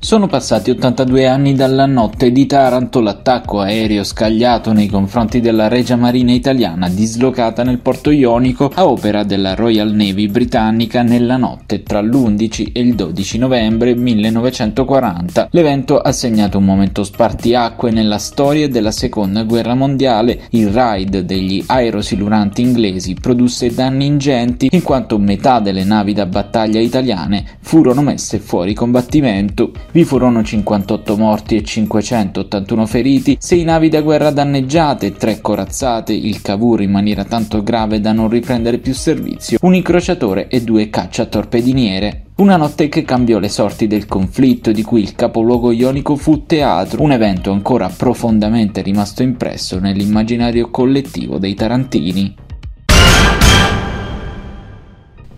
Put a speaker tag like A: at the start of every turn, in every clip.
A: Sono passati 82 anni dalla notte di Taranto, l'attacco aereo scagliato nei confronti della Regia Marina italiana dislocata nel porto ionico a opera della Royal Navy britannica nella notte tra l'11 e il 12 novembre 1940. L'evento ha segnato un momento spartiacque nella storia della seconda guerra mondiale. Il raid degli aerosiluranti inglesi produsse danni ingenti in quanto metà delle navi da battaglia italiane furono messe fuori combattimento. Vi furono 58 morti e 581 feriti, 6 navi da guerra danneggiate, 3 corazzate, il Cavour in maniera tanto grave da non riprendere più servizio, un incrociatore e due cacciatorpediniere. Una notte che cambiò le sorti del conflitto di cui il capoluogo ionico fu teatro, un evento ancora profondamente rimasto impresso nell'immaginario collettivo dei tarantini.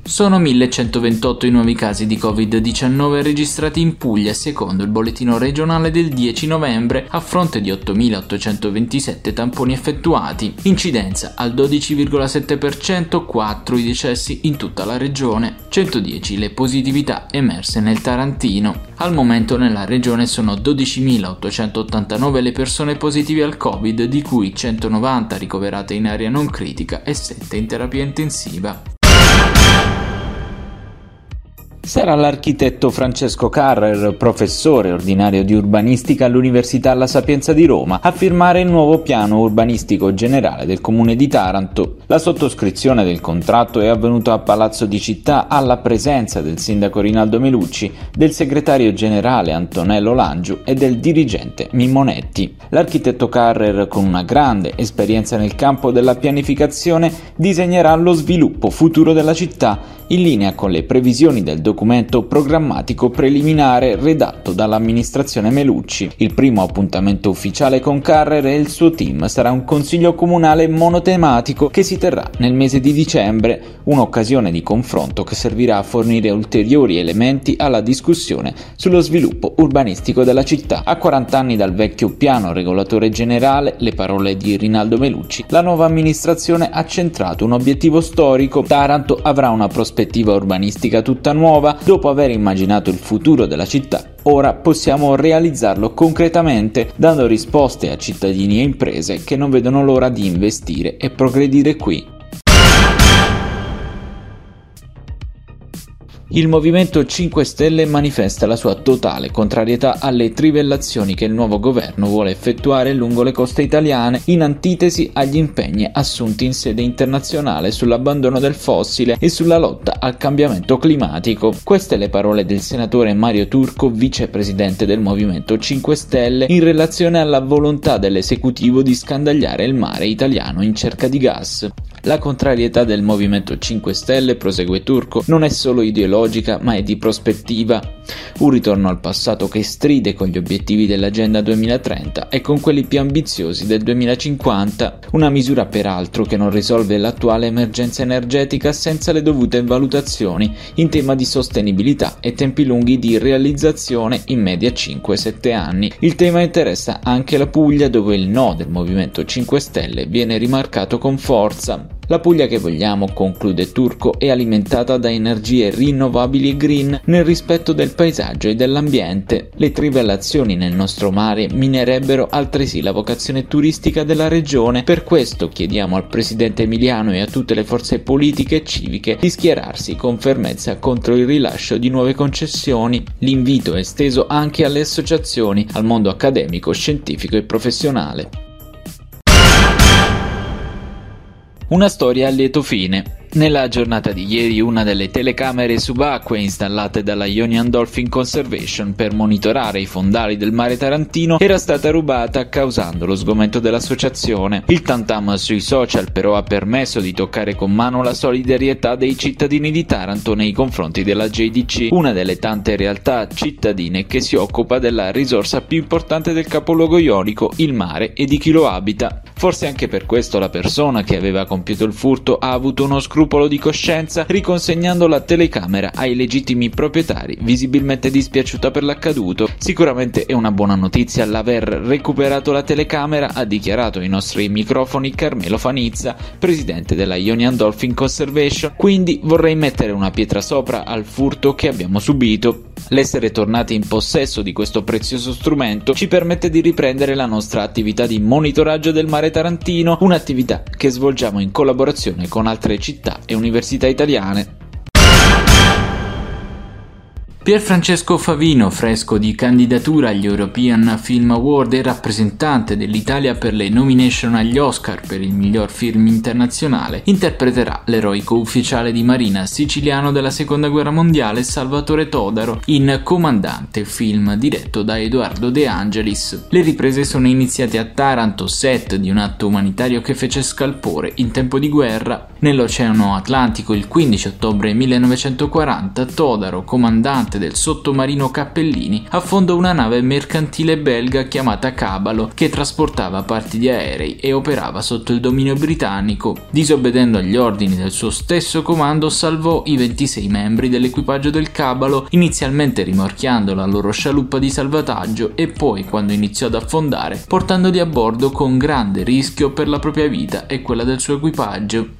A: Sono 1128 i nuovi casi di Covid-19 registrati in Puglia secondo il bollettino regionale del 10 novembre a fronte di 8827 tamponi effettuati. Incidenza al 12,7%, 4 i decessi in tutta la regione, 110 le positività emerse nel Tarantino. Al momento nella regione sono 12.889 le persone positive al Covid, di cui 190 ricoverate in area non critica e 7 in terapia intensiva. Sarà l'architetto Francesco Carrer, professore ordinario di urbanistica all'Università La Sapienza di Roma, a firmare il nuovo piano urbanistico generale del comune di Taranto. La sottoscrizione del contratto è avvenuta a Palazzo di Città alla presenza del sindaco Rinaldo Melucci, del segretario generale Antonello Langiu e del dirigente Mimonetti. L'architetto Carrer, con una grande esperienza nel campo della pianificazione, disegnerà lo sviluppo futuro della città in linea con le previsioni del documento programmatico preliminare redatto dall'amministrazione Melucci. Il primo appuntamento ufficiale con Carrer e il suo team sarà un consiglio comunale monotematico che si terrà nel mese di dicembre, un'occasione di confronto che servirà a fornire ulteriori elementi alla discussione sullo sviluppo urbanistico della città. A 40 anni dal vecchio piano regolatore generale, le parole di Rinaldo Melucci, la nuova amministrazione ha centrato un obiettivo storico. Taranto avrà una prospettiva prospettiva urbanistica tutta nuova, dopo aver immaginato il futuro della città, ora possiamo realizzarlo concretamente, dando risposte a cittadini e imprese che non vedono l'ora di investire e progredire qui. Il Movimento 5 Stelle manifesta la sua totale contrarietà alle trivellazioni che il nuovo governo vuole effettuare lungo le coste italiane, in antitesi agli impegni assunti in sede internazionale sull'abbandono del fossile e sulla lotta al cambiamento climatico. Queste le parole del senatore Mario Turco, vicepresidente del Movimento 5 Stelle, in relazione alla volontà dell'esecutivo di scandagliare il mare italiano in cerca di gas. La contrarietà del Movimento 5 Stelle, prosegue Turco, non è solo ideologica ma è di prospettiva. Un ritorno al passato che stride con gli obiettivi dell'Agenda 2030 e con quelli più ambiziosi del 2050, una misura peraltro che non risolve l'attuale emergenza energetica senza le dovute valutazioni in tema di sostenibilità e tempi lunghi di realizzazione in media 5-7 anni. Il tema interessa anche la Puglia dove il no del Movimento 5 Stelle viene rimarcato con forza. La Puglia che vogliamo, conclude Turco, è alimentata da energie rinnovabili e green nel rispetto del paesaggio e dell'ambiente. Le trivellazioni nel nostro mare minerebbero altresì la vocazione turistica della regione. Per questo chiediamo al presidente Emiliano e a tutte le forze politiche e civiche di schierarsi con fermezza contro il rilascio di nuove concessioni. L'invito è esteso anche alle associazioni, al mondo accademico, scientifico e professionale. Una storia a lieto fine. Nella giornata di ieri una delle telecamere subacquee installate dalla Ionian Dolphin Conservation per monitorare i fondali del mare Tarantino era stata rubata causando lo sgomento dell'associazione. Il tantam sui social però ha permesso di toccare con mano la solidarietà dei cittadini di Taranto nei confronti della JDC, una delle tante realtà cittadine che si occupa della risorsa più importante del capoluogo ionico, il mare e di chi lo abita. Forse anche per questo la persona che aveva compiuto il furto ha avuto uno scrupolo scrupolo di coscienza, riconsegnando la telecamera ai legittimi proprietari, visibilmente dispiaciuta per l'accaduto. Sicuramente è una buona notizia l'aver recuperato la telecamera, ha dichiarato ai nostri microfoni Carmelo Fanizza, presidente della Ionian Dolphin Conservation. Quindi vorrei mettere una pietra sopra al furto che abbiamo subito. L'essere tornati in possesso di questo prezioso strumento ci permette di riprendere la nostra attività di monitoraggio del mare Tarantino, un'attività che svolgiamo in collaborazione con altre città e università italiane. Pierfrancesco Favino, fresco di candidatura agli European Film Award e rappresentante dell'Italia per le nomination agli Oscar per il miglior film internazionale, interpreterà l'eroico ufficiale di marina siciliano della Seconda Guerra Mondiale Salvatore Todaro in Comandante, film diretto da Edoardo De Angelis. Le riprese sono iniziate a Taranto, set di un atto umanitario che fece scalpore in tempo di guerra. Nell'Oceano Atlantico il 15 ottobre 1940 Todaro, comandante del sottomarino Cappellini, affondò una nave mercantile belga chiamata Cabalo che trasportava parti di aerei e operava sotto il dominio britannico. Disobbedendo agli ordini del suo stesso comando, salvò i 26 membri dell'equipaggio del Cabalo, inizialmente rimorchiando la loro scialuppa di salvataggio e poi, quando iniziò ad affondare, portandoli a bordo con grande rischio per la propria vita e quella del suo equipaggio.